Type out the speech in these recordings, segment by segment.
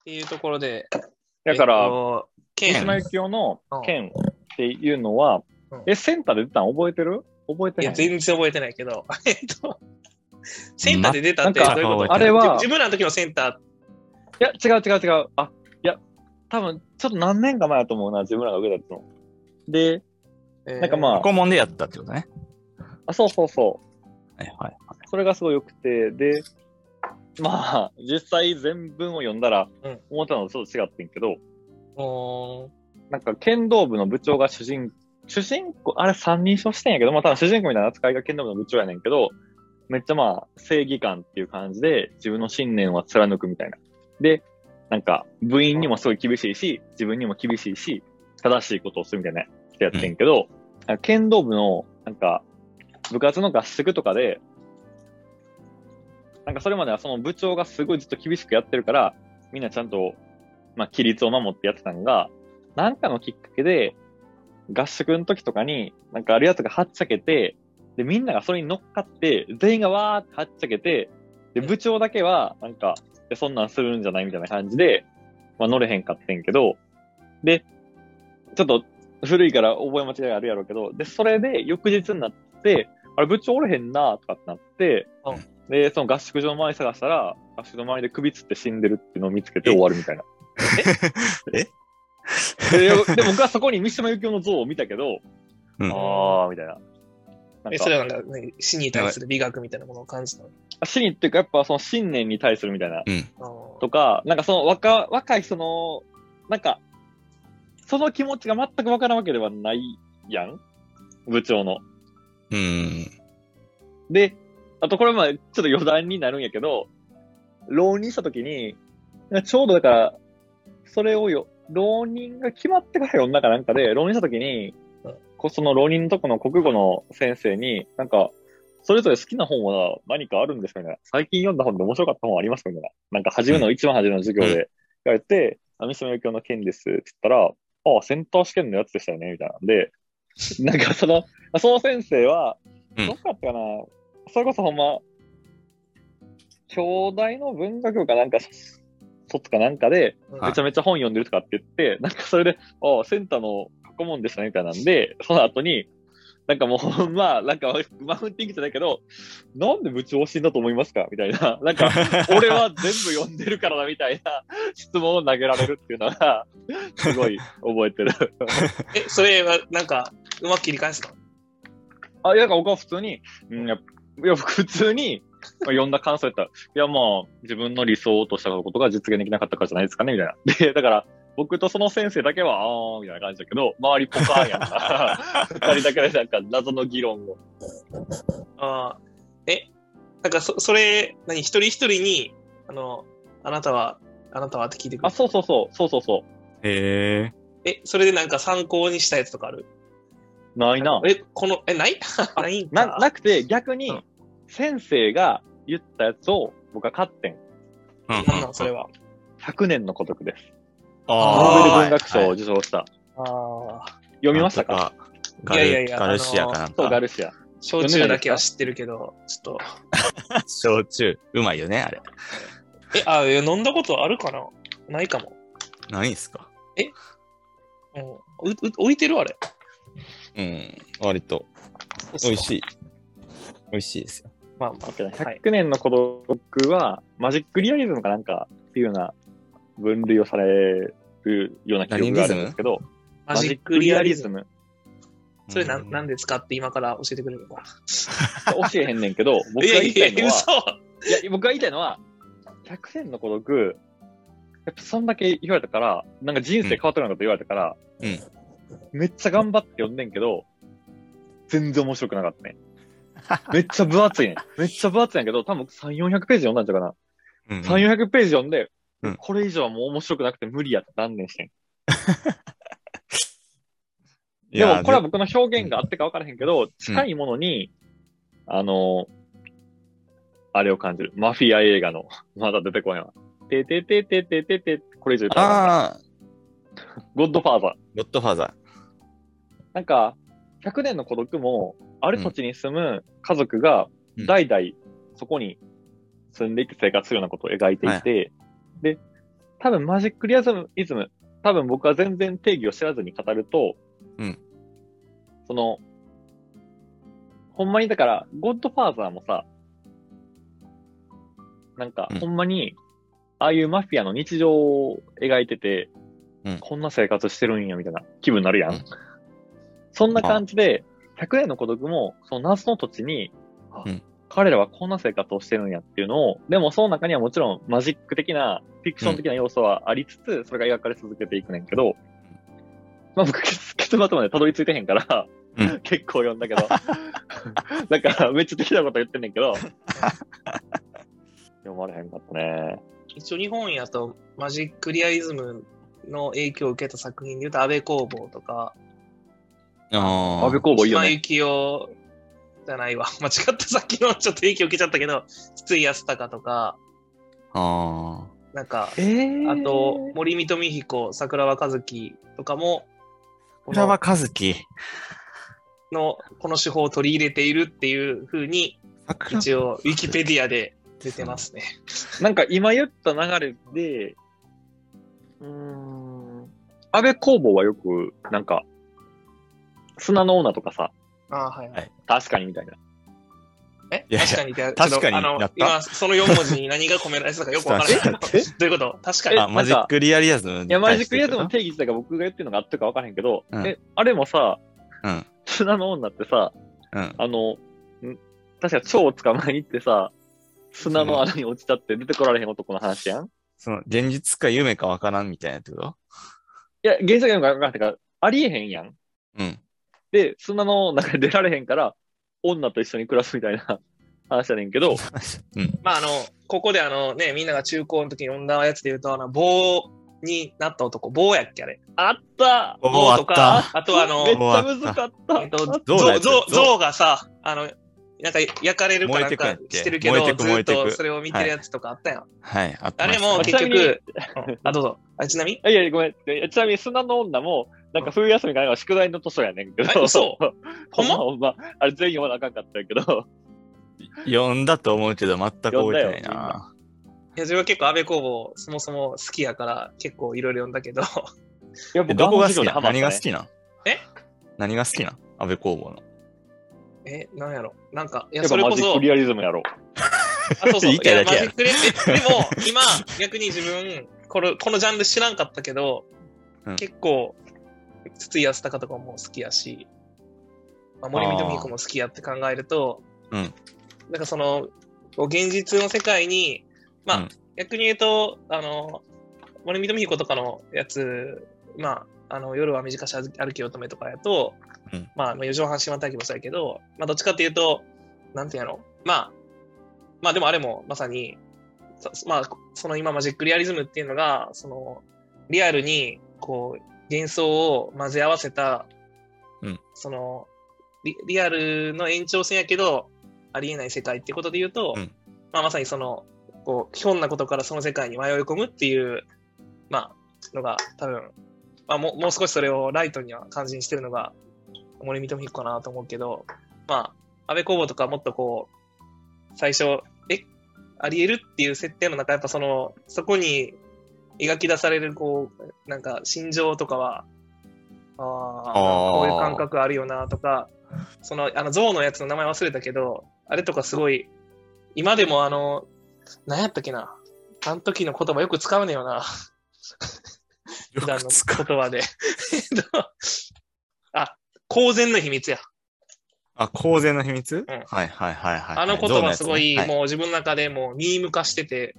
っていうところで、だから、えっと、ケン。三島由紀夫のうん。剣っていうのはうん、え、センターで出たん？覚えてる？覚えてい？や、ない全然覚えてないけど、えっと、センターで出たってどういうこと？あれは自分らの時のセンタいや、違う違う違う。あ、いや、多分、ちょっと何年か前だと思うな、自分らが上だったの。で、ー、なんかまあ顧問でやったってことね。あ、そうそうそう。はいはい。それがすごい良くて、で、まあ、実際全文を読んだらうん、思ったのとちょっと違ってんけど、あ、おー。なんか剣道部の部長が主人、主人公、あれ三人称してんやけど、まあ多分主人公みたいな扱いが剣道部の部長やねんけど、めっちゃまあ正義感っていう感じで自分の信念は貫くみたいな。で、なんか部員にもすごい厳しいし、自分にも厳しいし、正しいことをするみたいな人やってんけど、なん。か剣道部のなんか部活の合宿とかで、なんかそれまではその部長がすごいずっと厳しくやってるから、みんなちゃんと、まあ、規律を守ってやってたのが、なんかのきっかけで、合宿の時とかに、なんかあるやつがはっちゃけて、で、みんながそれに乗っかって、全員がわーってはっちゃけて、で、部長だけは、なんか、そんなんするんじゃないみたいな感じで、まあ乗れへんかってんけど、で、ちょっと古いから覚え間違いあるやろうけど、で、それで翌日になって、あれ部長おれへんなとかってなって、うん。で、その合宿場の周り探したら、合宿場の周りで首つって死んでるっていうのを見つけて終わるみたいな。え？でで僕はそこに三島由紀夫の像を見たけど、うんあー、みたいな。え、かそれはなんか、ね、死に対する美学みたいなものを感じたの？死にっていうか、やっぱその信念に対するみたいな。うん。とか、なんかその若、若い人の、なんか、その気持ちが全くわからんわけではないやん部長の。うん。で、あとこれまあちょっと余談になるんやけど、浪人した時に、なんかちょうどだから、それをよ、浪人が決まってから読んだかなんかで、浪人した時にうん、こその浪人のとこの国語の先生に、なんか、それぞれ好きな本は何かあるんですかみたいな。最近読んだ本で面白かった本ありますかみたいな。なんか初めの、一番初めの授業で。言われて、あ、三島由紀夫の件ですって言ったら、ああ、センター試験のやつでしたよねみたいなんで、なんかその、その先生は、うん。どっかあったかな、それこそほんま、兄弟の文学部かなんか、卒かなんかで、うんめちゃめちゃ本読んでるとかって言って、なんかそれで、ああ、センターの過去問でしたねみたいなんで、その後に、なんかもうほんま、なんかマウンティングじゃないけど、なんで部長死んだと思いますか？みたいな。なんか、俺は全部読んでるからだみたいな質問を投げられるっていうのが、すごい覚えてる。え、それはなんか、うまく切り返すの？あ、いや、なんか僕は普通に、うん、いや、いや普通に、まあ、読んだ感想やったら、いや、まあ、自分の理想としたことが実現できなかったからじゃないですかね、みたいな。で、だから、僕とその先生だけは、あー、みたいな感じだけど、周りポカーンやんか。二人だけでなんか謎の議論を。ああ、え、なんかそ、それ、何、一人一人に、あの、あなたは、あなたはって聞いてくる？あ、そうそうそう、そうそうそへえ。え、それでなんか参考にしたやつとかある？う。ないな。え、この、え、ない？ないんかな、なくて、逆にうん、先生が言ったやつを僕は買ってん。うんなんなんそれは。100年の孤独です。あノーベルー文学賞を受賞した。ああ、読みましたか？いやいやいやガルシアかなんそう、か。ガルシア。焼酎だけは知ってるけど、ちょっと。焼酎。うまいよね、あれ。え、あ、いや飲んだことあるかな？ないかも。何ですか？うん、うう置いてるあれ。うん。割と。美味しい。美味しいですよ。まあまあ、はい。100年の孤独は、マジックリアリズムかなんかっていうような分類をされるような記憶があるんですけど、マジックリアリズム？ム。それなうん何ですかって今から教えてくれるのか教えへんねんけど、僕な。が言いたいのは、嘘いや、僕が言いたいのは、100年の孤独、やっぱそんだけ言われたから、なんか人生変わってるようなこと言われたから、うんめっちゃ頑張って読んでんけど、全然面白くなかったね。めっちゃ分厚いね。めっちゃ分厚いんやけど、多分3、400ページ読んだんちゃうかな。うん3、400ページ読んで、うんこれ以上はもう面白くなくて無理やって断念してん。でも、これは僕の表現があってか分からへんけど、近いものに、あの、あれを感じる。マフィア映画の、まだ出てこないわ。ててててててて、これ以上言ったらああ、ゴッドファーザー。ゴッドファーザなんか、100年の孤独も、ある土地に住む家族がうん。代々そこに住んでいって生活するようなことを描いていて、で、多分マジックリアズム、イズム、多分僕は全然定義を知らずに語ると、うん。その、ほんまにだから、ゴッドファーザーもさ、なんかうん、ほんまに、ああいうマフィアの日常を描いてて、うん。こんな生活してるんや、みたいな気分になるやん。うんそんな感じで、100年の孤独も、その謎の土地に、あうん。彼らはこんな生活をしてるんやっていうのを、でもその中にはもちろんマジック的な、フィクション的な要素はありつつ、それが描かれ続けていくねんけど、まあ僕、結結末までたどり着いてへんから、うん。結構読んだけど、だからめっちゃ適なこと言ってんねんけど、読まれへんかったね。一応日本やとマジックリアリズムの影響を受けた作品で言うと安倍工房とか、あ安倍工房いいよ島ね。幸男じゃないわ。間違ったさっきのちょっと影響受けちゃったけど、筒井康隆とか、あ。あなんか、えー、あと、森見富彦、桜庭和樹とかも、こあ。浦和樹？のこの手法を取り入れているっていう風に、桜一応、ウィキペディアで出てますね。なんか今言った流れで、うーん、安倍工房はよく、なんか、砂の女とかさ、ああ、はい、はい。確かにみたいな。え？いやいや確かにって、確かにちょっとあのやった今、その4文字に何が込められてたかよくわからない けど、ういうこと？確かに。あ、マジックリアリアズム。いや、マジックリアズムの定義自体が僕が言ってるのがあったか分からへんけど、うんえ、あれもさ、うん。砂の女ってさ、うん。あの、ん？確か蝶を捕まえに行ってさ、砂の穴に落ちちゃって出てこられへん男の話やん？いその、現実か夢かわからんみたいなってこと？や、原作が分からんてか、ありえへんやん。うん。で、砂の中で出られへんから、女と一緒に暮らすみたいな話やねんけど、うん。まあ、あの、ここであのね、みんなが中高の時に読んだやつで言うと、あの、棒になった男、棒やっけあれ。あったお棒あっとかた。、あとあのめ、っちゃ難かった。えっと、象がさ、あの、なんか焼かれるかなんかしてるけど、ずっとそれを見てるやつとかあったやん。はい。あったあれも結局、うんあ、どうぞ。あ、ちなみに？いやいや、ごめん。ちなみに砂の女も、なんか冬休みが宿題の図書やねんけど。え嘘？ほんま？ほんま？あれ全員読まなあかんかったんやけど。読んだと思うけど、全く覚えてないな。いや、自分は結構安倍工房、そもそも好きやから、結構いろいろ読んだけど、いや、えどこが好きな？何が好きな？んえ？何が好きな？ん安倍工房の。え、なんやろ？なんか、いや、やっぱそれこそマジック、リアリズムやろ。あ、そうそう。いや、マジックでも、今、逆に自分、これ、このジャンル知らんかったけど、うん結構、筒井康隆とかも好きやし、まあ、森見富彦も好きやって考えると、うん。なんかその、現実の世界に、まあ、うん。逆に言うと、あの、森見富彦とかのやつ、まあ、あの、夜は短し歩き乙女とかやと、うん。まあ、まあ四畳半島待機もそうやけど、まあ、どっちかっていうと、なんていうんやろ。まあ、まあでもあれもまさに、そまあ、その今マジックリアリズムっていうのが、その、リアルに、こう、幻想を混ぜ合わせた、うん。そのリ、リアルの延長線やけど、ありえない世界ってことで言うと、うん。まあまさにその、こう、ひょんなことからその世界に迷い込むっていう、まあ、のが多分、まあもうもう少しそれをライトには感じにしてるのが、森見富彦かなと思うけど、まあ、安倍工房とかもっとこう、最初、え、あり得るっていう設定の中、やっぱその、そこに描き出される、こう、なんか心情とかは、ああ、こういう感覚あるよなとか、その、あの、象のやつの名前忘れたけど、あれとかすごい、今でもあの、何やったっけな。あの時の言葉よく使うねよな。よ普段の。言葉で。えっとあ、公然の秘密や。あ、公然の秘密、んはいはいはいはい。あの言葉すごい、ねもう自分の中でもうミーム化してて、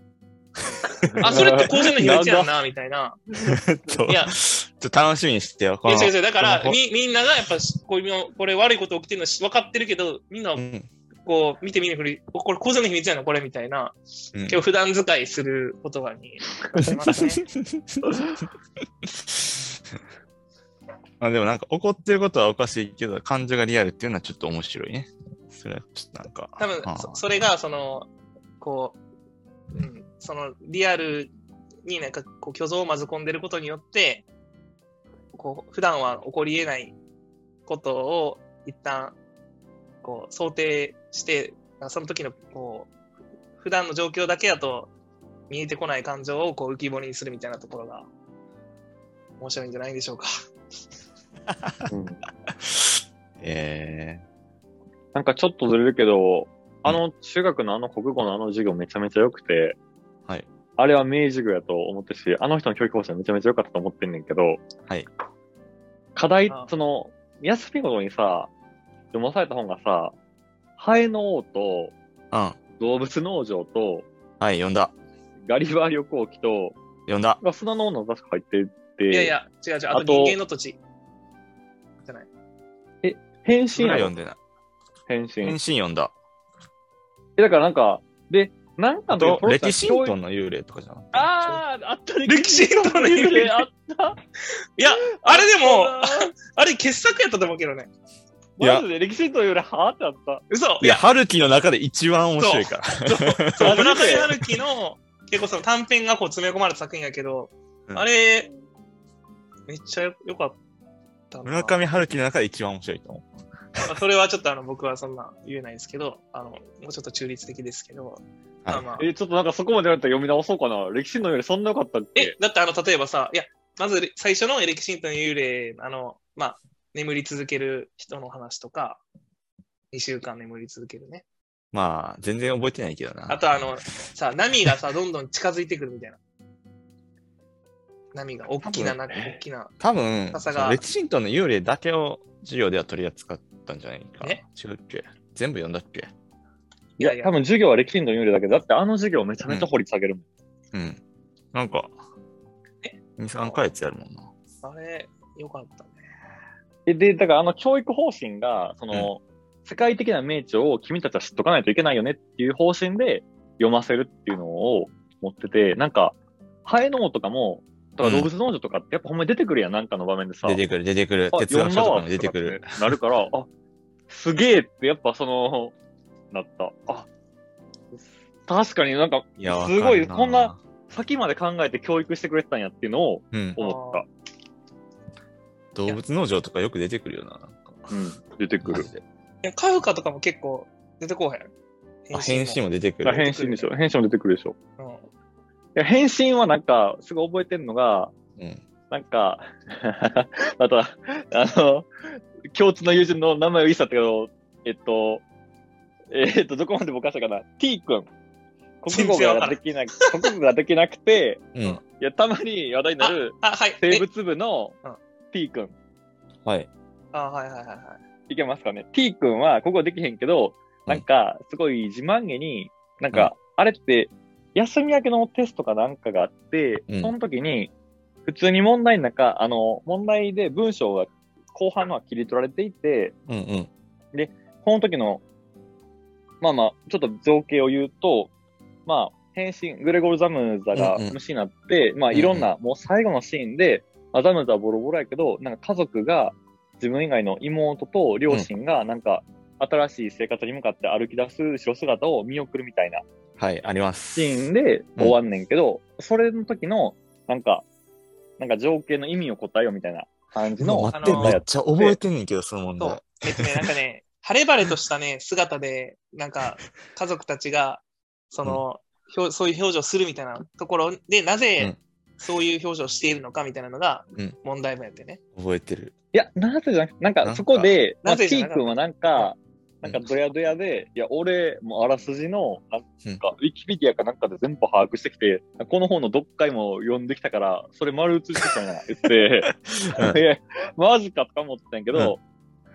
あ、それって公然の秘密やんな、みたいな。はいや、ちょっと楽しみにしてよ。いや違う違う、だからみ、みんながやっぱ、こういうの、これ悪いこと起きてるの分かってるけど、みんなうんこう見てみるふり、おこれ公然の秘密やな、これみたいな、うん今日普段使いする言葉に あでもなんか怒ってることはおかしいけど、感情がリアルっていうのはちょっと面白いね。それはちょっとなんか。多分そ、それが、その、こう、うん、そのリアルになんかこう虚像を混ぜ込んでることによって、こう、普段は起こり得ないことを一旦、こう、想定して、あその時の、こう、普段の状況だけだと、見えてこない感情をこう浮き彫りにするみたいなところが面白いんじゃないでしょうか。うんえなんかちょっとずれるけど、あの中学のあの国語のあの授業めちゃめちゃ良くて、はい。あれは名授業やと思ってるし、あの人の教育方針はめちゃめちゃ良かったと思ってんねんけど、はい。課題その、休みごとにさ、読まされた本がさ、ハエの王とー、うん。動物農場とはい、読んだ。ガリバー旅行記と、読んだ。が砂の王の確か入ってて、いやいや、違う違う。あとあと人間の土地。じゃない。変身読んでない。変身。変身読んだ。え、だからなんか、で、なんかの歴史トンの幽霊とかじゃん。あー、あった歴史ヒントの幽霊。あった。いや、あれでも、あれ傑作やったと思うけどね。いや歴史というよりはーってあった。嘘。いや、春樹の中で一番面白いから。そう、村上春樹の結構その短編がこう詰め込まれた作品やけど、うん。あれ、めっちゃよよかったな。村上春樹の中で一番面白いと思まあそれはちょっとあの僕はそんな言えないですけど、あの、もうちょっと中立的ですけど、まあまあ。え、ちょっとなんかそこまでやったら読み直そうかな。歴史のよりそんな良かったっえけ、だってあの、例えばさ、いや、まず最初のエレキシントン幽霊、あの、まあ、眠り続ける人の話とか、2週間眠り続けるね。う。まあ、全然覚えてないけどな。あとあの、さ、波がさ、どんどん近づいてくるみたいな。波が、大きな、な多分大きな。多分、レキシントンの幽霊だけを授業では取り扱ったんじゃないか。ね違うっけ？全部読んだっけ？いや、多分授業は歴史のよりだけど、だってあの授業めちゃめちゃ掘り下げるもん。うん。なんか、2、3ヶ月やるもんな。あれ、よかったね。えで、だからあの教育方針が、その、世界的な名著を君たちは知っとかないといけないよねっていう方針で読ませるっていうのを持ってて、なんか、ハエノモとかも、とか動物農場とかってやっぱほんまに出てくるやん、なんかの場面でさ。出てくる、出てくる。あ哲学書とかも出てくる。。なるから、あ、すげえってやっぱその、なった。あ、確かになんか、いや、すごいこんな。先まで考えて教育してくれてたんやっていうのをうん。思った。動物農場とかよく出てくるよな。なんかうん、出てくる。いや、カフカとかも結構出てこうへん。あ、変身も。も出てくある。変身でしょ変身も出てくるでしょうん。いや、変身はなんか、すごい覚えてるのが、うん。なんか、また、あの、共通の友人の名前を言いったけど、えっと、えっと、どこまでぼかしたかな ?T 君。国語ができなく、国語ができなくて、うん。いや、たまに話題になるあ、はい。生え物部のうん T 君。はい。あ、はいはいはいはい。いけますかね ?T 君は国語できへんけど、なんか、すごい自慢げに、なんか、あれって、休み明けのテストかなんかがあって、うんその時に、普通に問題の中、あの、問題で文章が後半のは切り取られていて、うんうん。この時の、まあまあ、ちょっと造形を言うと、まあ、変身、グレゴル・ザムザがうんうん虫になって、まあ、うんうんいろんな、もう最後のシーンで、まあ、ザムザはボロボロやけど、なんか家族が、自分以外の妹と両親が、なんか、新しい生活に向かって歩き出す後ろ姿を見送るみたいなはい、あります。シーンで終わんねんけど、それの時の、なんか、なんか情景の意味を答えようみたいな感じの、待って、あのめっちゃ覚えてんねんけど、その問題そう。。えっとね、なんかね、晴れ晴れとしたね、姿で、なんか、家族たちが、その、ひょそういう表情をするみたいなところで、なうぜん、そういう表情をしているのかみたいなのがうん、問題文やってね。覚えてる。いや、なぜじゃなくて、なんかかそこで、まあ、なぜった君はなんか、うん。なんかドヤドヤで、いや、俺、もうあらすじの、なんうん。か、ウィキペディアかなんかで全部把握してきて、この本のどっかいも読んできたから、それ丸写してきたな、言って、うん。いやマジかとか思ってたんやけど、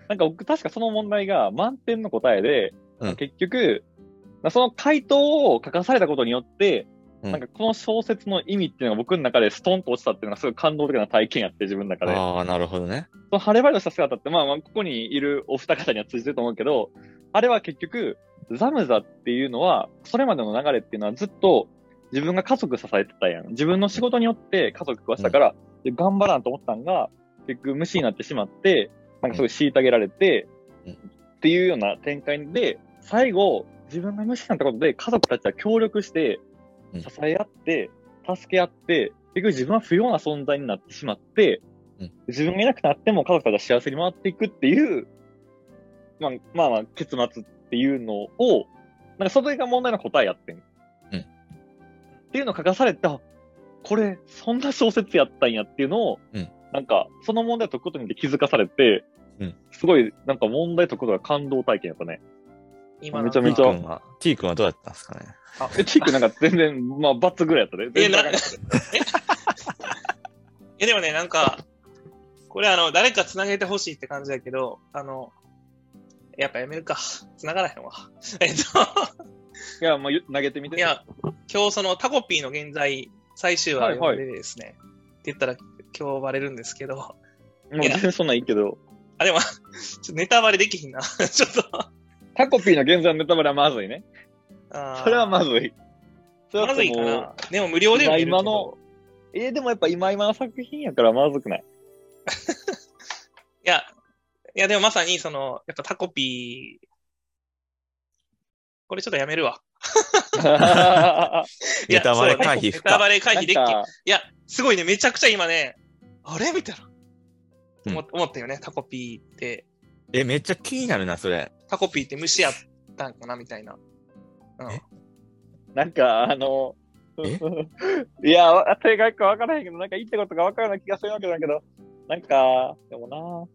なんか僕確かその問題が満点の答えで、うん結局、その回答を書かされたことによって、うんなんかこの小説の意味っていうのが僕の中でストンと落ちたっていうのがすごい感動的な体験やって、自分の中で。ああ、なるほどね。その晴れ晴れとした姿って、まあまあ、ここにいるお二方には通じてると思うけど、あれは結局、ザムザっていうのは、それまでの流れっていうのはずっと自分が家族支えてたやん。自分の仕事によって家族食わしたから、で頑張らんと思ったんが、結局無視になってしまって、なんかすごい虐げられて、うん。っていうような展開で、最後、自分が無視になったことで家族たちは協力して、うん。支え合って、助け合って、結局自分は不要な存在になってしまって、うん。自分がいなくなっても家族たちは幸せに回っていくっていう、まあまあまあ、結末っていうのを、なんかそれが問題の答えやってん。うん。っっていうのを書かされた、これ、そんな小説やったんやっていうのを、うんなんか、その問題を解くことによって気づかされて、うんすごい、なんか問題解くことが感動体験やったね。今めちゃ T めちゃ君は、T 君はどうやったんですかね？え、チークなんか全然、まあ、バツぐらいやったね。全然え、でもね、なんか、これあの、誰か繋げてほしいって感じだけど、あの、やっぱやめるか。繋がらへんわ。えっと、いや、まあ、ゆ投げてみて。いや、今日そのタコピーの現在、最終話でですね、って言ったら今日バレるんですけど、もう全然そんなんいいけど、あ、でも、ちょっとネタバレできひんな。ちょっと。タコピーの現在のネタバレはまずいね。あそれはまずい。それはまずいかな。でも無料で読めるけど今の、えーでもやっぱ今今の作品やからまずくない。いや、いやでもまさにその、やっぱタコピー、これちょっとやめるわ。ネタバレ回避ネタバレ回避できいや、すごいね、めちゃくちゃ今ね、あれ？みたいな。うん。思思ったよね、タコピーって、え、めっちゃ気になるな、それ。タコピーって虫やったんかな？みたいな。うん。え？なんか、あの、え？いや、わ正解か分からへんけど、なんか言ったことが分からない気がするわけだけど、なんか、でもな。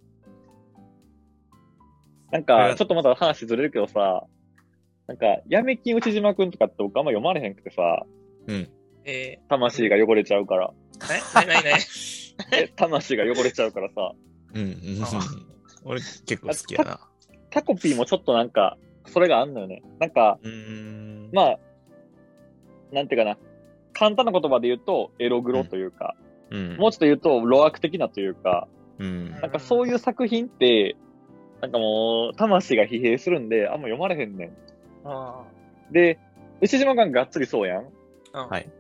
なんか、え？ちょっとまた話ずれるけどさ、なんか、やめきん内島くんとかって僕あんま読まれへんくてさ、うん。え魂が汚れちゃうから。ー、え？なになになにえ、魂が汚れちゃうからさ、うん。うんあ俺結構好きやな。タコピーもちょっとなんか、それがあんのよね。なんか、ん。まあ、なんていうかな、簡単な言葉で言うと、エログロというか、うん。もうちょっと言うと、露悪的なというか、うん。なんかそういう作品って、なんかもう、魂が疲弊するんで、あんま読まれへんねん。あで、牛島ががっつりそうやん。ーうんはい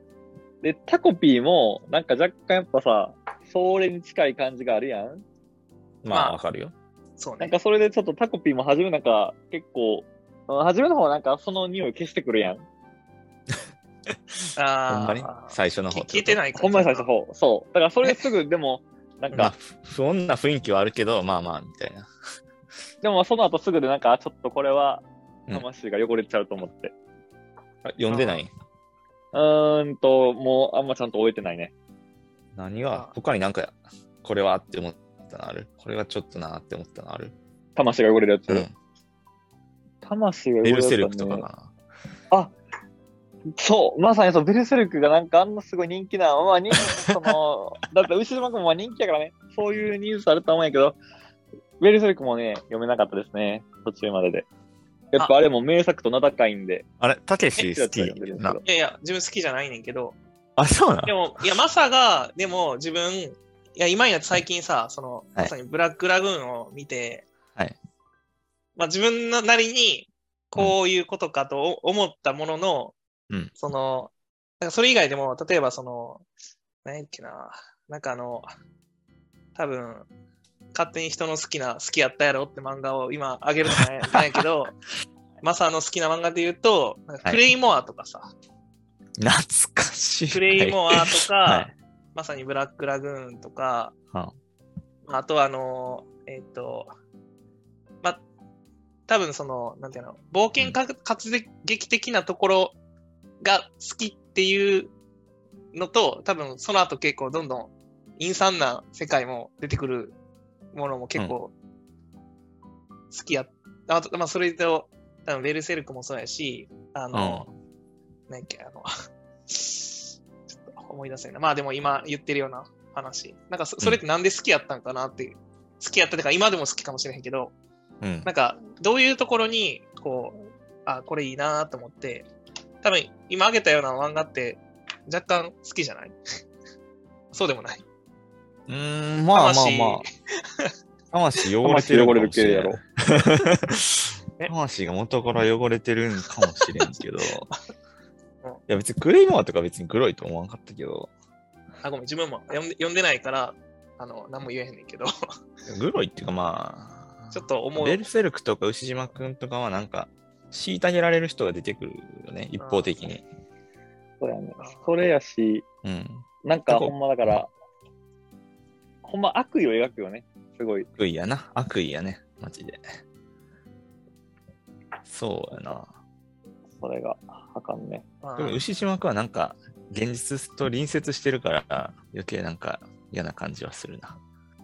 で、タコピーも、なんか若干やっぱさ、それに近い感じがあるやん。まあ、わかるよ。そうね。なんかそれでちょっとタコピーも初めなんか結構、うん初めの方はなんかその匂い消してくるやん。あーほんまに？最初の方。き聞いてないいほんまに最初の方。そう。だからそれですぐ でも、なんまあか、、不穏な雰囲気はあるけど、まあまあ、みたいな。でもその後すぐでなんか、あちょっとこれはうん魂が汚れちゃうと思って。あ読んでない？うーんと、もうあんまちゃんと終えてないね。何は他になんか、これはって思ったのある？これはちょっとなって思ったのある？魂が汚れるやつ？うん。魂が汚ベれるやつ、ね。ルセルクとかかそう、まさにそう、ベルセルクがなんかあんなすごい人気な、まあ人気、その、だって牛島君もまあ人気やからね、そういうニュースあると思うんやけど、ベルセルクもね、読めなかったですね、途中までで。やっぱあれも名作と名高いんで、な。あれたけし好きな。いやいや、自分好きじゃないねんけど、あ、そうなでも、いや、マサが、でも自分、いや、今や最近さ、その、はい。まさにブラックラグーンを見て、はい。まあ自分のなりに、こういうことかと思ったものの、うん。その、なんかそれ以外でも、例えばその、何やっけな、なんかあの、多分、勝手に人の好きな、好きやったやろって漫画を今あげるのじゃないないけど、マサの好きな漫画で言うと、なんかクレイモアとかさ、懐かしい。クレイモアとか、はい。まさにブラックラグーンとか、はあ。とはあの、えっ、と、ま、多分その、なんていうの、冒険か活劇的なところが好きっていうのと、多分その後結構どんどん陰惨な世界も出てくるものも結構好きや、あと、まあそれと、多分ベルセルクもそうやし、あの、なんやっけ、あの、ちょっと思い出せないな。まあでも今言ってるような話。なんかそそれってなんで好きやったんかなっていう。好きやったってか今でも好きかもしれへんけど、うん。なんかどういうところに、こう、あ、これいいなと思って、多分今挙げたような漫画って若干好きじゃない？そうでもない。うーん、まあまあ魂まあ。魂汚れてるれん魂汚れるえ 魂が元から汚れてるんかもしれんけど。や別にクレイモアとか別に黒いと思わんかったけど、あ、ごめん、自分も読んで読んでないから、あの、何も言えへんねんけど、黒いっていうかまあ、ちょっと思う。ベルセルクとか牛島くんとかはなんか、虐げられる人が出てくるよね、一方的に。そうやね。それやし、うん。なんかほんまだから、ほんま悪意を描くよね。すごい。悪意やな。悪意やね。マジで。そうやな。それが、あかんね。まあでも牛島くんはなんか、現実と隣接してるから、余計なんか嫌な感じはするな。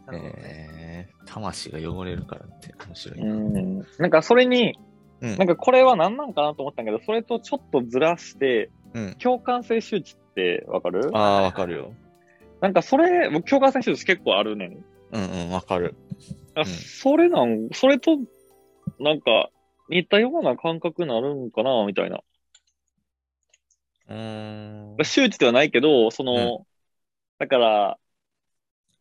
なるえー、魂が汚れるからって面白いな。うん。なんかそれに、うんなんかこれは何なんかなと思ったんやけど、それとちょっとずらして、うん。共感性周知ってわかる？ああ、わかるよ。なんかそれ、僕共感性周知結構あるねん。うんうん、わかる。あうんそれなん、それと、なんか、似たような感覚になるんかな、みたいな。うーん。周知ではないけど、その、うんだから、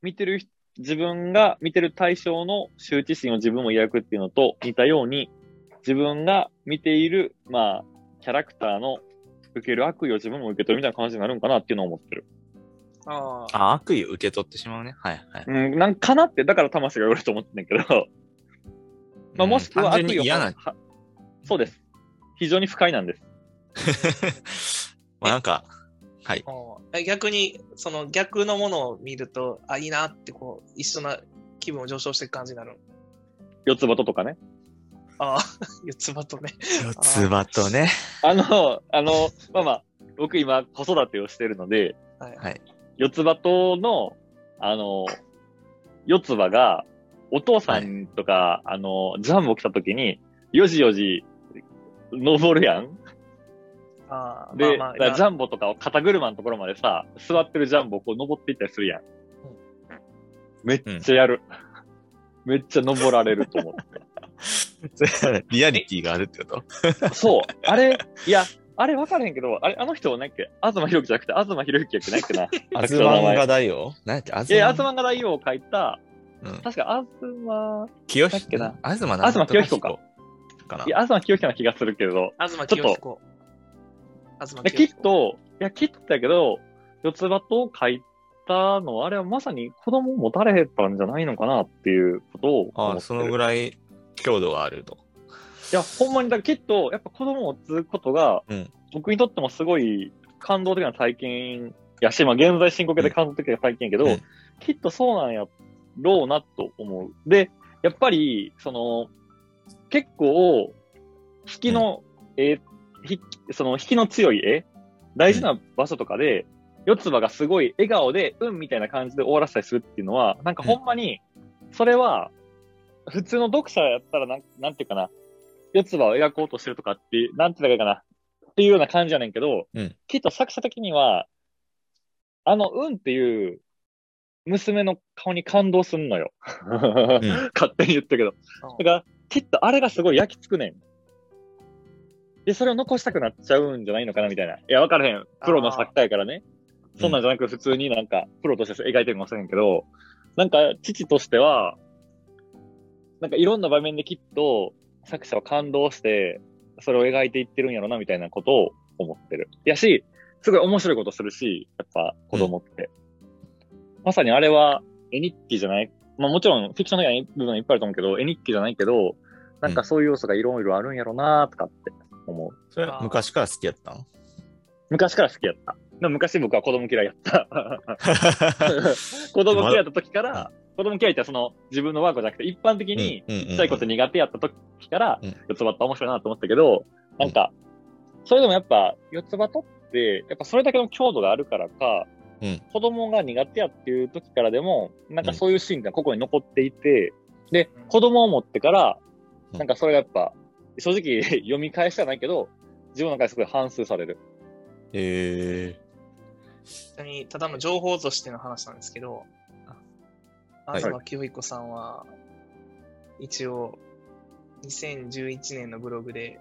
見てる人、自分が見てる対象の周知心を自分も抱くっていうのと似たように、自分が見ている、まあ、キャラクターの受ける悪意を自分も受け取るみたいな感じになるんかなっていうのを思ってる。ああ、あ、悪意を受け取ってしまうね。はいはい。うん、なんかなって、だから魂が汚れると思ってんだけど、まあ、もしくは悪意を、嫌な。はそうです。非常に不快なんです。まあなんか、はい。逆に、その逆のものを見ると、あ、いいなって、こう、一緒な気分を上昇していく感じになる。四つ葉とかね。ああ、四つ葉とね。四つ葉とね。あの、あの、まあまあ、僕今子育てをしてるので、はい。はい。四つ葉との、あの、四つ葉が、お父さんとか、あの、ジャンボ来た時に、よじよじ、登るやんああ、で、まあまあジャンボとかを肩車のところまでさ、座ってるジャンボをこう登っていったりするやん。めっちゃやる。めっちゃ登られると思って。リアリティがあるってこと？そう。あれ、いや、あれ分からへんけど、あれ、あの人は何やっけ東博樹じゃなくて、東博之やっけないっけな。あれアズマンガ大王何やっけアいや、ズマン東が大王を書いた、うん。確か東、清だっけな彦。東なん東清彦か。かな。いや、東清彦な気がするけど、東ちょっと清彦。東で清彦。きっと、いや、きっとだけど、四つ葉と書いたのは、あれはまさに子供を持たれたんじゃないのかなっていうことを。ああ、そのぐらい強度があると。いや、ほんまに、だきっと、やっぱ子供を持つことが、うん僕にとってもすごい感動的な体験やし、まあ現在進行形で感動的な体験やけど、うんきっとそうなんやろうなと思う。で、やっぱり、その、結構、引きの、絵、ひその引きの強い絵、大事な場所とかで、四つ葉がすごい笑顔で、うんみたいな感じで終わらせたりするっていうのは、なんかほんまに、それは、普通の読者やったらなん、なんていうかな、四つ葉を描こうとしてるとかってなんていうかな、っていうような感じやねんけど、うん。きっと作者的には、あの、うんっていう、娘の顔に感動すんのよ。勝手に言ったけど。だから、きっとあれがすごい焼き付くねん。で、それを残したくなっちゃうんじゃないのかなみたいな。いや、わからへん。プロの作家やからね。そんなんじゃなく普通になんか、プロとして描いてるかもしれんけど、なんか、父としては、なんかいろんな場面できっと作者は感動して、それを描いていってるんやろな、みたいなことを思ってる。やし、すごい面白いことするし、やっぱ子供って。まさにあれは絵日記じゃないまあもちろんフィクション的な部分いっぱいあると思うけど、絵日記じゃないけど、なんかそういう要素がいろいろあるんやろなとかって思う。それは昔から好きやったの昔から好きやった。でも昔僕は子供嫌いやった。子供嫌いやった時から、子供嫌いってその自分のワークじゃなくて一般的にうんうんうんちっちゃいこと苦手やった時からうん、四つ葉って面白いなと思ったけど、なんか、それでもやっぱ四つ葉とって、やっぱそれだけの強度があるからか、うん。子供が苦手やっていう時からでも、なんかそういうシーンがここに残っていて、で、子供を持ってから、うん。なんかそれがやっぱ、正直 読み返してはないけど、自分の中ですごい反数される。えちなみに、ただの情報としての話なんですけど、はい。東清彦さんは、一応、2011年のブログで、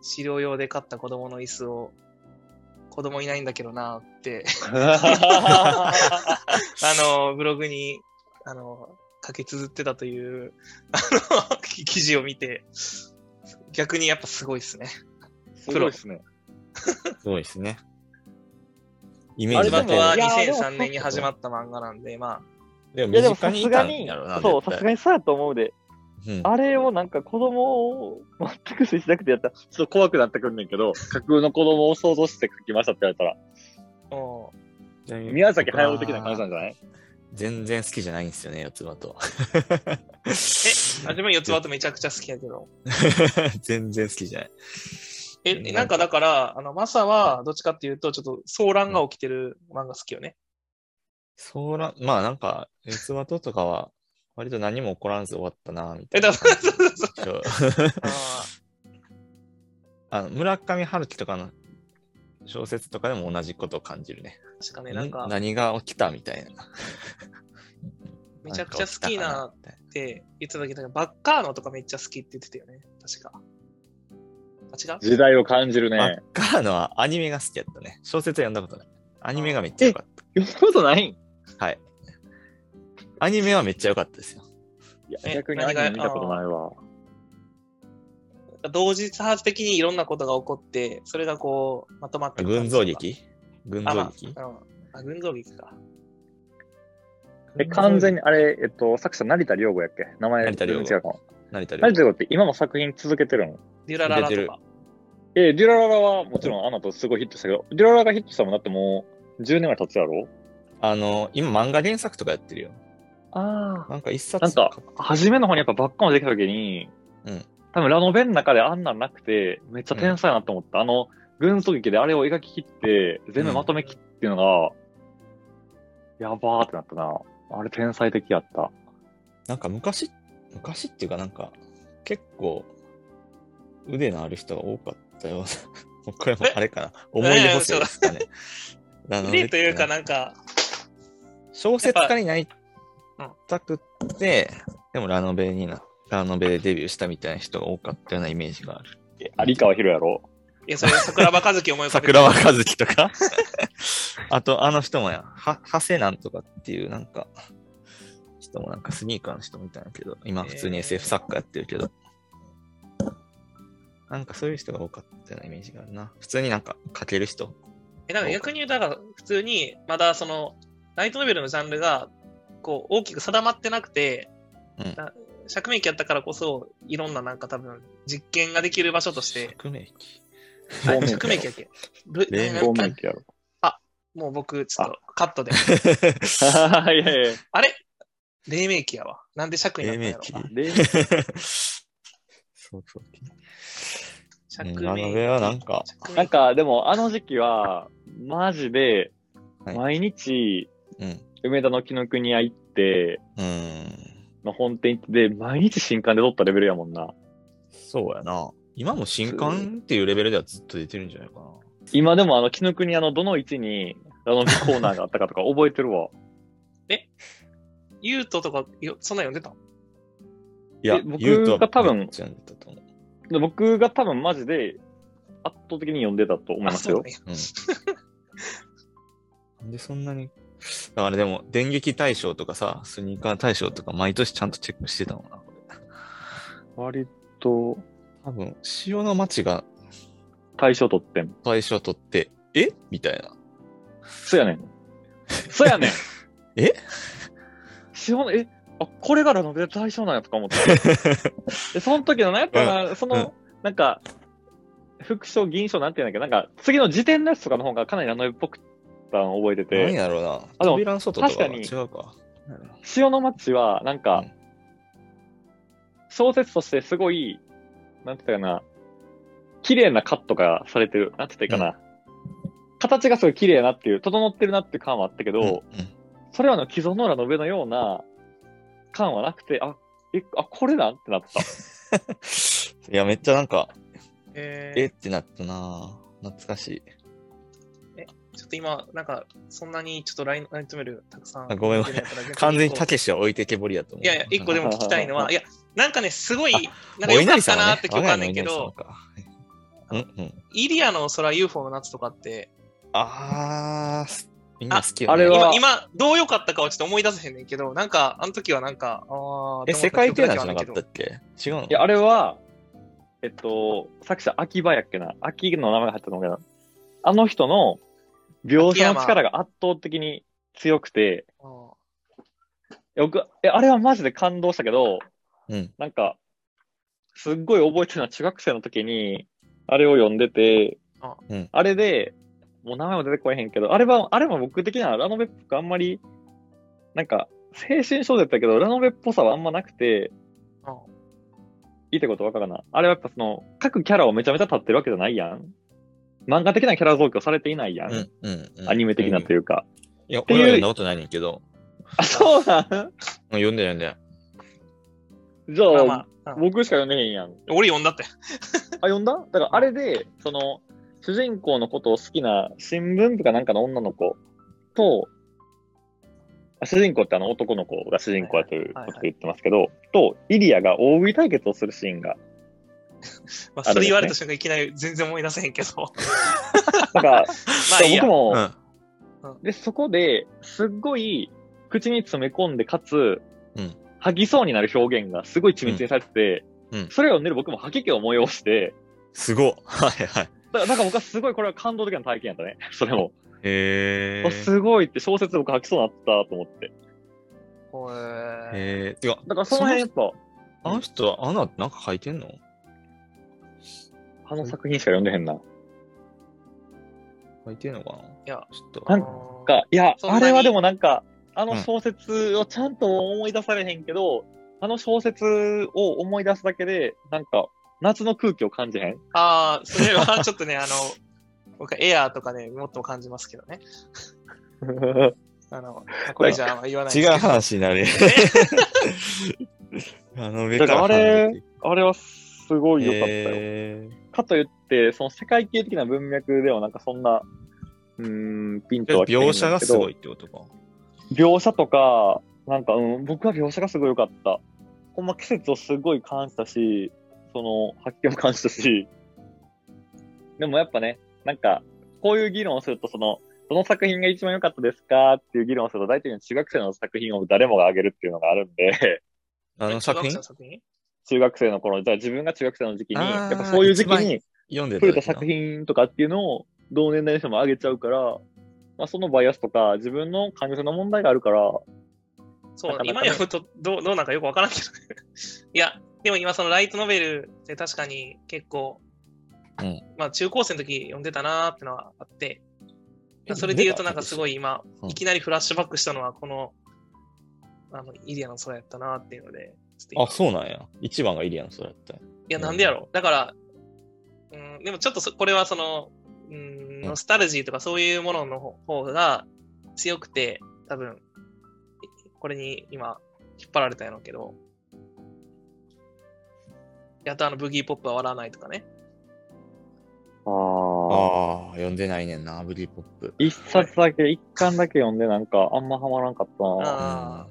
資料用で買った子供の椅子を、子供いないんだけどなって、あの、ブログに、あの、書き綴ってたという、あの、記事を見て、逆にやっぱすごいですね。すごいですね。ー、すごいですね。イメージだけ始まったはいやでも2003年に始まった漫画なんで、までもいやでも身近にいさすがにたんやろうな。、そう、さすがにそうやと思うで。に。あれをなんか子供を全く接しなくてやったら、ちょっと怖くなってくんねんけど、架空の子供を想像して書きましたって言われたら、宮崎駿的な感じなんじゃない？全然好きじゃないんですよね、四つ葉と。え、あ自分四つ葉とめちゃくちゃ好きやけど。全然好きじゃない。え、なんかだから、あの、マサはどっちかっていうと、ちょっと騒乱が起きてる漫画好きよね。そうら、まあなんか、四つ葉ととかは、割と何も起こらんず終わったな、みたえ、いなだから、そうそうそう。ああの村上春樹とかの小説とかでも同じことを感じるね。ー確かね、なんかん、何が起きたみたいな。めちゃくちゃ好きなって言ってたけど、バッカーノとかめっちゃ好きって言ってたよね。確か。あ、違う？時代を感じる。ね。バッカーノはアニメが好きやったね。小説は読んだことない。アニメがめっちゃ良かっ読んだことない。はい。アニメはめっちゃ良かったですよ。いや、え逆にアニメ見たことないわ。同時多発的にいろんなことが起こって、それがこう、まとまっていく感群じ像劇？群像劇？あ、うん。あ、群像劇か。え、完全に、あれ、えっと、作者成田凌吾やっけ？名前成田凌吾違うかも。成田凌成田凌吾って今も作品続けてるの？デュラララとか。え、デュラララはもちろんあの後すごいヒットしたけど、デュラララがヒットしたもんだってもう10年ぐらい経つやろ？あの、今漫画原作とかやってるよ。あなんか一冊なんか、初めの方にやっぱバッカもできた時に、うん多分ラノベの中であんなんなくて、めっちゃ天才やなと思った。あの、群像劇であれを描き切って、全部まとめ切っていうのが、やばーってなったな。あれ天才的やった。なんか昔、昔っていうかなんか、結構、腕のある人が多かったような。これもあれかな。思い出補正ですかね。あの例というか、なんか、小説家になりうんたくって、でもラノベにな、ラノベでデビューしたみたいな人が多かったようなイメージがある。え有川博やろいや、それ桜庭和樹思い浮かべて桜庭和樹とか？あと、あの人もや、は、長谷なんとかっていうなんか、人もなんかスニーカーの人みたいなけど、今普通に SF 作家やってるけど、なんかそういう人が多かったようなイメージがあるな。普通になんか書ける人。え、なんか逆に言うと、だから普通に、まだその、ライトノベルのジャンルが、こう、大きく定まってなくて、うんな釈明期やったからこそ、いろんななんか多分、実験ができる場所として、革命期。あ透明期釈明期やっけル黎明期やろ。もう僕、ちょっとカットで。いやいやあれ？黎明期やわ。なんで釈明黎やろ明期。黎 そうそう。釈うんラノベはなんか、釈明なんか、でもあの時期は、マジで、はい毎日、うん。梅田の紀の国屋行って、うん。の本店行って、で、毎日新刊で撮ったレベルやもんな。そうやな。今も新刊っていうレベルではずっと出てるんじゃないかな。今でもあの紀の国屋のどの位置にラノベコーナーがあったかとか 覚えてるわ。ユートとか、よそんな読んでた？いやえ、僕が多分めっちゃ読んでたと思う。で僕が多分マジで圧倒的に読んでたと思いますよ。なんでそんなに。だからでも、電撃大賞とかさ、スニーカー大賞とか毎年ちゃんとチェックしてたもんな、これ。割と多分、潮の町が対象取ってん。大賞取って、え？みたいな。そやねん。そやねん。え？資本、え、あ、これがラノベで対象なんやとか思って。で、その時の、なんやったかな、その、うんなんか、副賞、銀賞なんていうんだっけ？ど、なんか、次の時点のやつとかの方がかなりラノベっぽくたのを覚えて何て、やろうな。あでも扉の外とかは確かに違うか。潮の町は、なんか、うん小説としてすごい、なんて言ったかな、綺麗なカットがされてる。なんて言ったらいいかな。形がすごい綺麗なっていう、整ってるなっていう感はあったけど、うんうんそれはあの既存のラノベのような感はなくて、あ、え、あ、これなん？ってなった。いや、めっちゃなんか、えーえってなったな懐かしい。ちょっと今、なんか、そんなにちょっとライン、ライントメルたくさん。あごめんごめん完全にたけしは置いてけぼりやと思う。いやいや、一個でも聞きたいのは、いや、なんかね、すごい、あなんか良かったなって記憶あんねんけど、んんうん。イリアの空 UFO の夏とかって、あー、みんな好きよ、ね。あれは今、今、どう良かったかはちょっと思い出せへんねんけど、なんか、あの時はなんか、あーえ、世界テーマじゃなかったっけ？違うのいや、あれは、えっと、作者、秋葉やっけな？秋の名前が入ったのかな。あの人の描写の力が圧倒的に強くて、よく、え、あれはマジで感動したけど、うん。なんか、すっごい覚えてるのは中学生の時に、あれを読んでて、あうんあれで、もう名前も出てこえへんけど、あれは、あれも僕的にはラノベっぽくあんまり、なんか、青春小説だったけど、ラノベっぽさはあんまなくて、あ言いたいことわかるかなあれはやっぱその、各キャラをめちゃめちゃ立ってるわけじゃないやん。漫画的なキャラ造形されていないやん。うん、うん。うんアニメ的なというか。いや、ていう俺は読んだことないねんけど、あ、そうなん？うん読んで読んで。じゃあ、まあまあ、うん僕しか読んでへんやん。俺読んだって。あ、読んだ？だからあれで、その、主人公のことを好きな新聞部かなんかの女の子と、あ主人公ってあの男の子が主人公やということで言ってますけど、と、イリアが大食い対決をするシーンが、まあ、それ言われた瞬間いきなり全然思い出せへんけど。なんか、まあいいや僕。も、うん。で、そこで、すっごい口に詰め込んで、かつ、うん吐きそうになる表現がすごい緻密にされてて、うんうんそれを読んでる僕も吐き気を催して、すごっ。はいはい。だからなんか僕はすごいこれは感動的な体験やったね。それも。あへー。すごいって小説僕吐きそうになったと思って。へー。てか、だからその辺やっぱ、あの人は、あの後なんか書いてんの？あの作品しか読んでへんな。書いてんのかな？いや、ちょっと。なんか、いや、あれはでもなんか、あのうん小説をちゃんと思い出されへんけど、あの小説を思い出すだけで、なんか、夏の空気を感じへん？ああ、それはちょっとね、あの、僕はエアーとかね、もっと感じますけどね。あの、これじゃあ言わない違うですけど。話になる。あの上だからあれあれはすごい良かったよ。へかといって、その世界系的な文脈ではなんかそんな、うーん、ピンーとは描写がすごいってことか。描写とか、なんか、うん、僕は描写がすごい良かった。ほんま季節をすごい感じたし、その、発見も感じたし、でもやっぱね、なんか、こういう議論をすると、その、どの作品が一番良かったですか？っていう議論をすると、大体中学生の作品を誰もが挙げるっていうのがあるんで、あの作品？中学生の頃、じゃあ自分が中学生の時期に、やっぱそういう時期に読んで触れた作品とかっていうのを同年代の人も挙げちゃうから、まあそのバイアスとか自分の感情性の問題があるから、そう、なかなかね。今読むとどうどうなんかよくわからんけど。ね。いや、でも今そのライトノベルって確かに結構、うん。まあ中高生の時読んでたなーってのはあって、それで言うとなんかすごい今、うん。いきなりフラッシュバックしたのはこの、あの、イリアの空やったなーっていうので、あ、そうなんや。一番がイリアのそれやったんやいや、なんでやろ？だから、うん、でもちょっとそこれはその、うん、ノスタルジーとかそういうものの方方が強くて、多分、これに今、引っ張られたんやろうけど、やっとあの、ブギーポップは笑わないとかね。ああ。ああ、読んでないねんな、ブリーポップ。一冊だけ、一巻だけ読んでなんかあんまハマらんかったな。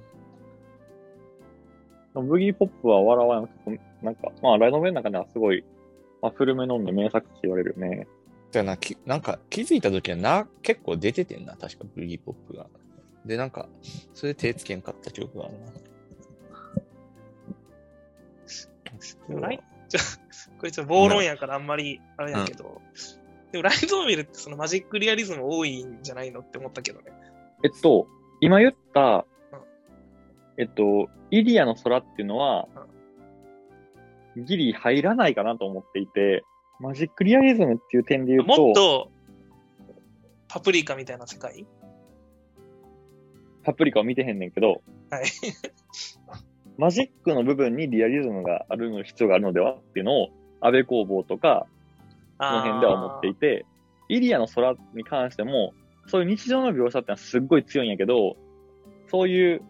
ブギーポップは笑わなくて、なんか、まあライノベの中ではすごい、まあ古め飲んで名作って言われるよね。だからなきなんか気づいた時はな、結構出ててんな、確かブリーポップが。で、なんか、それで手つけんかった記憶があるな。でもライちょこれちょっと暴論やからあんまりあれやけど、でもライトノベルってそのマジックリアリズム多いんじゃないのって思ったけどね。えっと、今言ったうん、えっと、イリアの空っていうのは、ギリ入らないかなと思っていて、マジックリアリズムっていう点で言うと、もっと、パプリカみたいな世界？パプリカを見てへんねんけど、はい。マジックの部分にリアリズムがあるの必要があるのではっていうのを、安倍工房とか、この辺では思っていて、イリアの空に関しても、そういう日常の描写ってのはすっごい強いんやけど、そういう、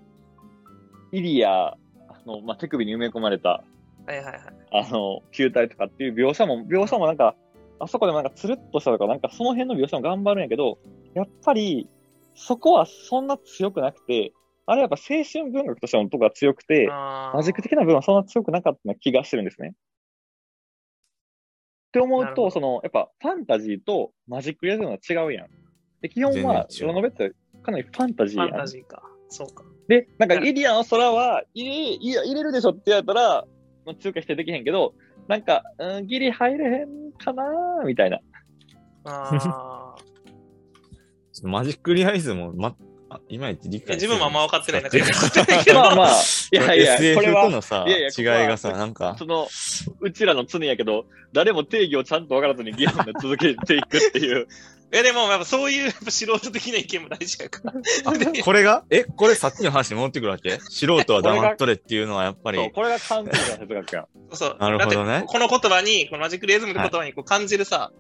イリアの、まあ、手首に埋め込まれた、はいはいはい。あの、球体とかっていう描写も、描写もなんか、あそこでもなんかつるっとしたとか、なんかその辺の描写も頑張るんやけど、やっぱり、そこはそんな強くなくて、あれやっぱ青春文学としてのとこが強くて、マジック的な部分はそんな強くなかったような気がしてるんですね。って思うと、その、やっぱファンタジーとマジックリアリズムは違うやん。で、基本は、ロノベってかなりファンタジーファンやん。タジーか。そうか。で、なんかイリアの空は入れ、いや、入れるでしょって言われたら、まあ、強化してできへんけど、なんか、うん、ギリ入れへんかなーみたいな。あー マジックリアリズムを、ま、あ今言って理いや解自分もあんま分かってないんだけど。使分かってないけどまあまあ、いやいや、こ SF れは、とのさ、いやいや違いがさ、なんか、その、うちらの常やけど、誰も定義をちゃんと分からずに議論で続けていくっていう。え、でも、やっぱそういう素人的な意見も大事やから。あ これが？え、これさっきの話に戻ってくるわけ？素人は黙っとれっていうのはやっぱり、これが完璧な哲学やん。そう。なるほどねこの言葉に、このマジックリズムの言葉にこう感じるさ、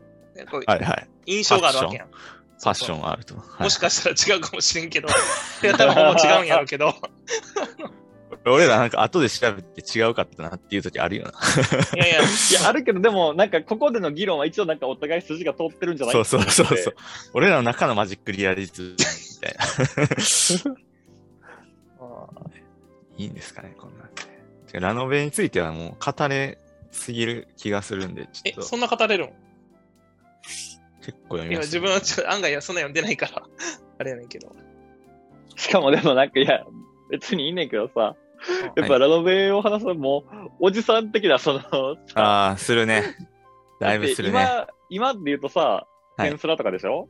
こうはいはい。印象があるわけやん。ファッションがあると。はい。もしかしたら違うかもしれんけど、いや、多分ほぼ違うんやろうけど、俺らなんか後で調べて違うかったなっていう時あるよな。いやいや、いや、あるけど、でも、なんか、ここでの議論は一応なんかお互い筋が通ってるんじゃないそうそうそうそう。俺らの中のマジックリアリズムみたいな。いいんですかね、こんなラノベについてはもう語れすぎる気がするんで、ちえょっ、と。そんな語れるん？結構読み今ます、自分はちょっと案外そんな読んでないから、あれやねんけど。しかもでもなんか、いや、別にいいねんけどさ、やっぱラノベを話すのも、おじさん的な、その、さ ああ、するね。だいぶするね。だって今、今で言うとさ、はいテンスラとかでしょ？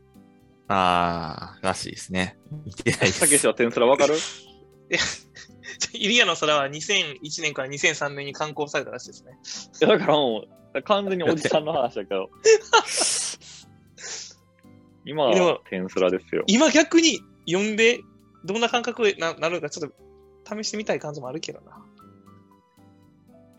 ああ、らしいですね。見てないです。たけしはテンスラわかる？イリアの空は2001年から2003年に刊行されたらしいですね。いや、だからもう、完全におじさんの話だけど。今はテンスラですよ。今逆に読んで、どんな感覚にななるのかちょっと試してみたい感じもあるけどな。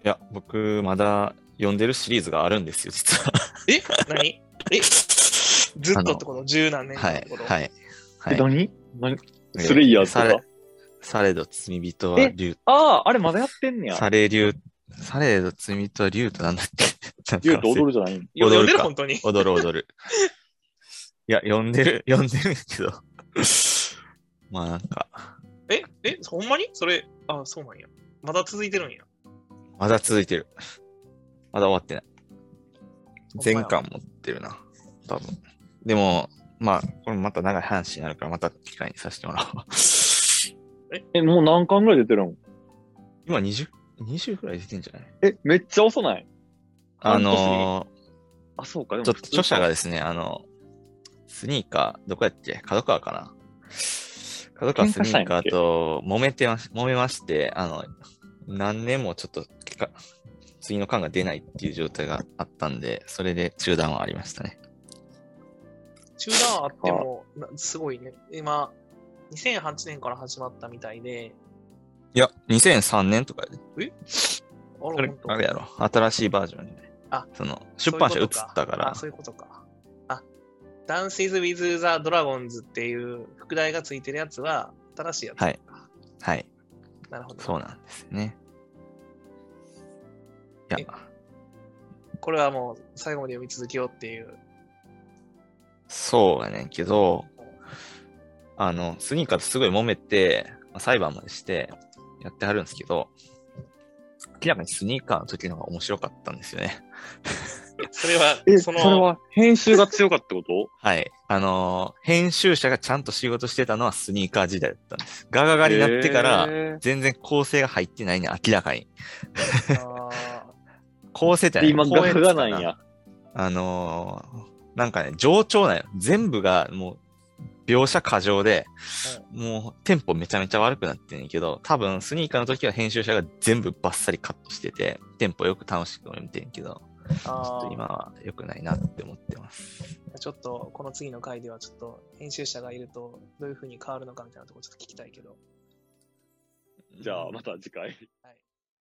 いや、僕、まだ読んでるシリーズがあるんですよ、実は。え？何？え？ずっとってこと？十何年はい間ってこ、と、はい。はえ、い。何？何？スレイヤーズとされか。されど罪人はえ竜、ああ、あれまだやってんねや。され竜、されど罪人は竜となんだっけ？なんか言うと踊るじゃない踊るか本当に。踊る踊る。いや、読んでる、読んでるけど。まあなんか、ええほんまに？それ、あ、そうなんや。まだ続いてるんや。まだ続いてる。まだ終わってない。全巻持ってるな。多分。でも、まあ、これまた長い話になるから、また機会にさせてもらおう。え、もう何巻ぐらい出てるん？今20、20くらい出てんじゃない？え、めっちゃ遅ない？あのあ、そうか、でー、もちょっと著者がですね、あの、スニーカー、どこやっけ？角川かな？角川スニーカーと揉めてまし、揉めまして、あの、何年もちょっとか、次の巻が出ないっていう状態があったんで、それで中断はありましたね。中断あっても、なすごいね。今、2008年から始まったみたいで、いや、2003年とかやで。あそれあれやろ、新しいバージョンね。あその、出版社移ったからあ、、そういうことか。あ、Dances with the Dragons っていう副題がついてるやつは、新しいやつか。はいはい、なるほど。そうなんですよね。いやえ、これはもう最後まで読み続けようっていう。そうやねんけど、あの、スニーカーとすごい揉めて、まあ裁判までしてやってはるんですけど、明らかにスニーカーの時の方が面白かったんですよね。それは、え、その、それは編集が強かったこと？はい。あのー編集者がちゃんと仕事してたのはスニーカー時代だったんです。ガガガになってから、へ全然構成が入ってないね、明らかに。あ構成ってーで今、公演ガガなんや。あのーなんかね、冗長なんよ。全部がもう、描写過剰で、もうテンポめちゃめちゃ悪くなってんねんけど、多分スニーカーの時は編集者が全部バッサリカットしてて、テンポよく楽しく読めてんけど、ちょあっと今は良くないなって思ってます。ちょっと、この次の回ではちょっと、編集者がいると、どういう風に変わるのかみたいなところちょっと聞きたいけど。じゃあ、また次回。はい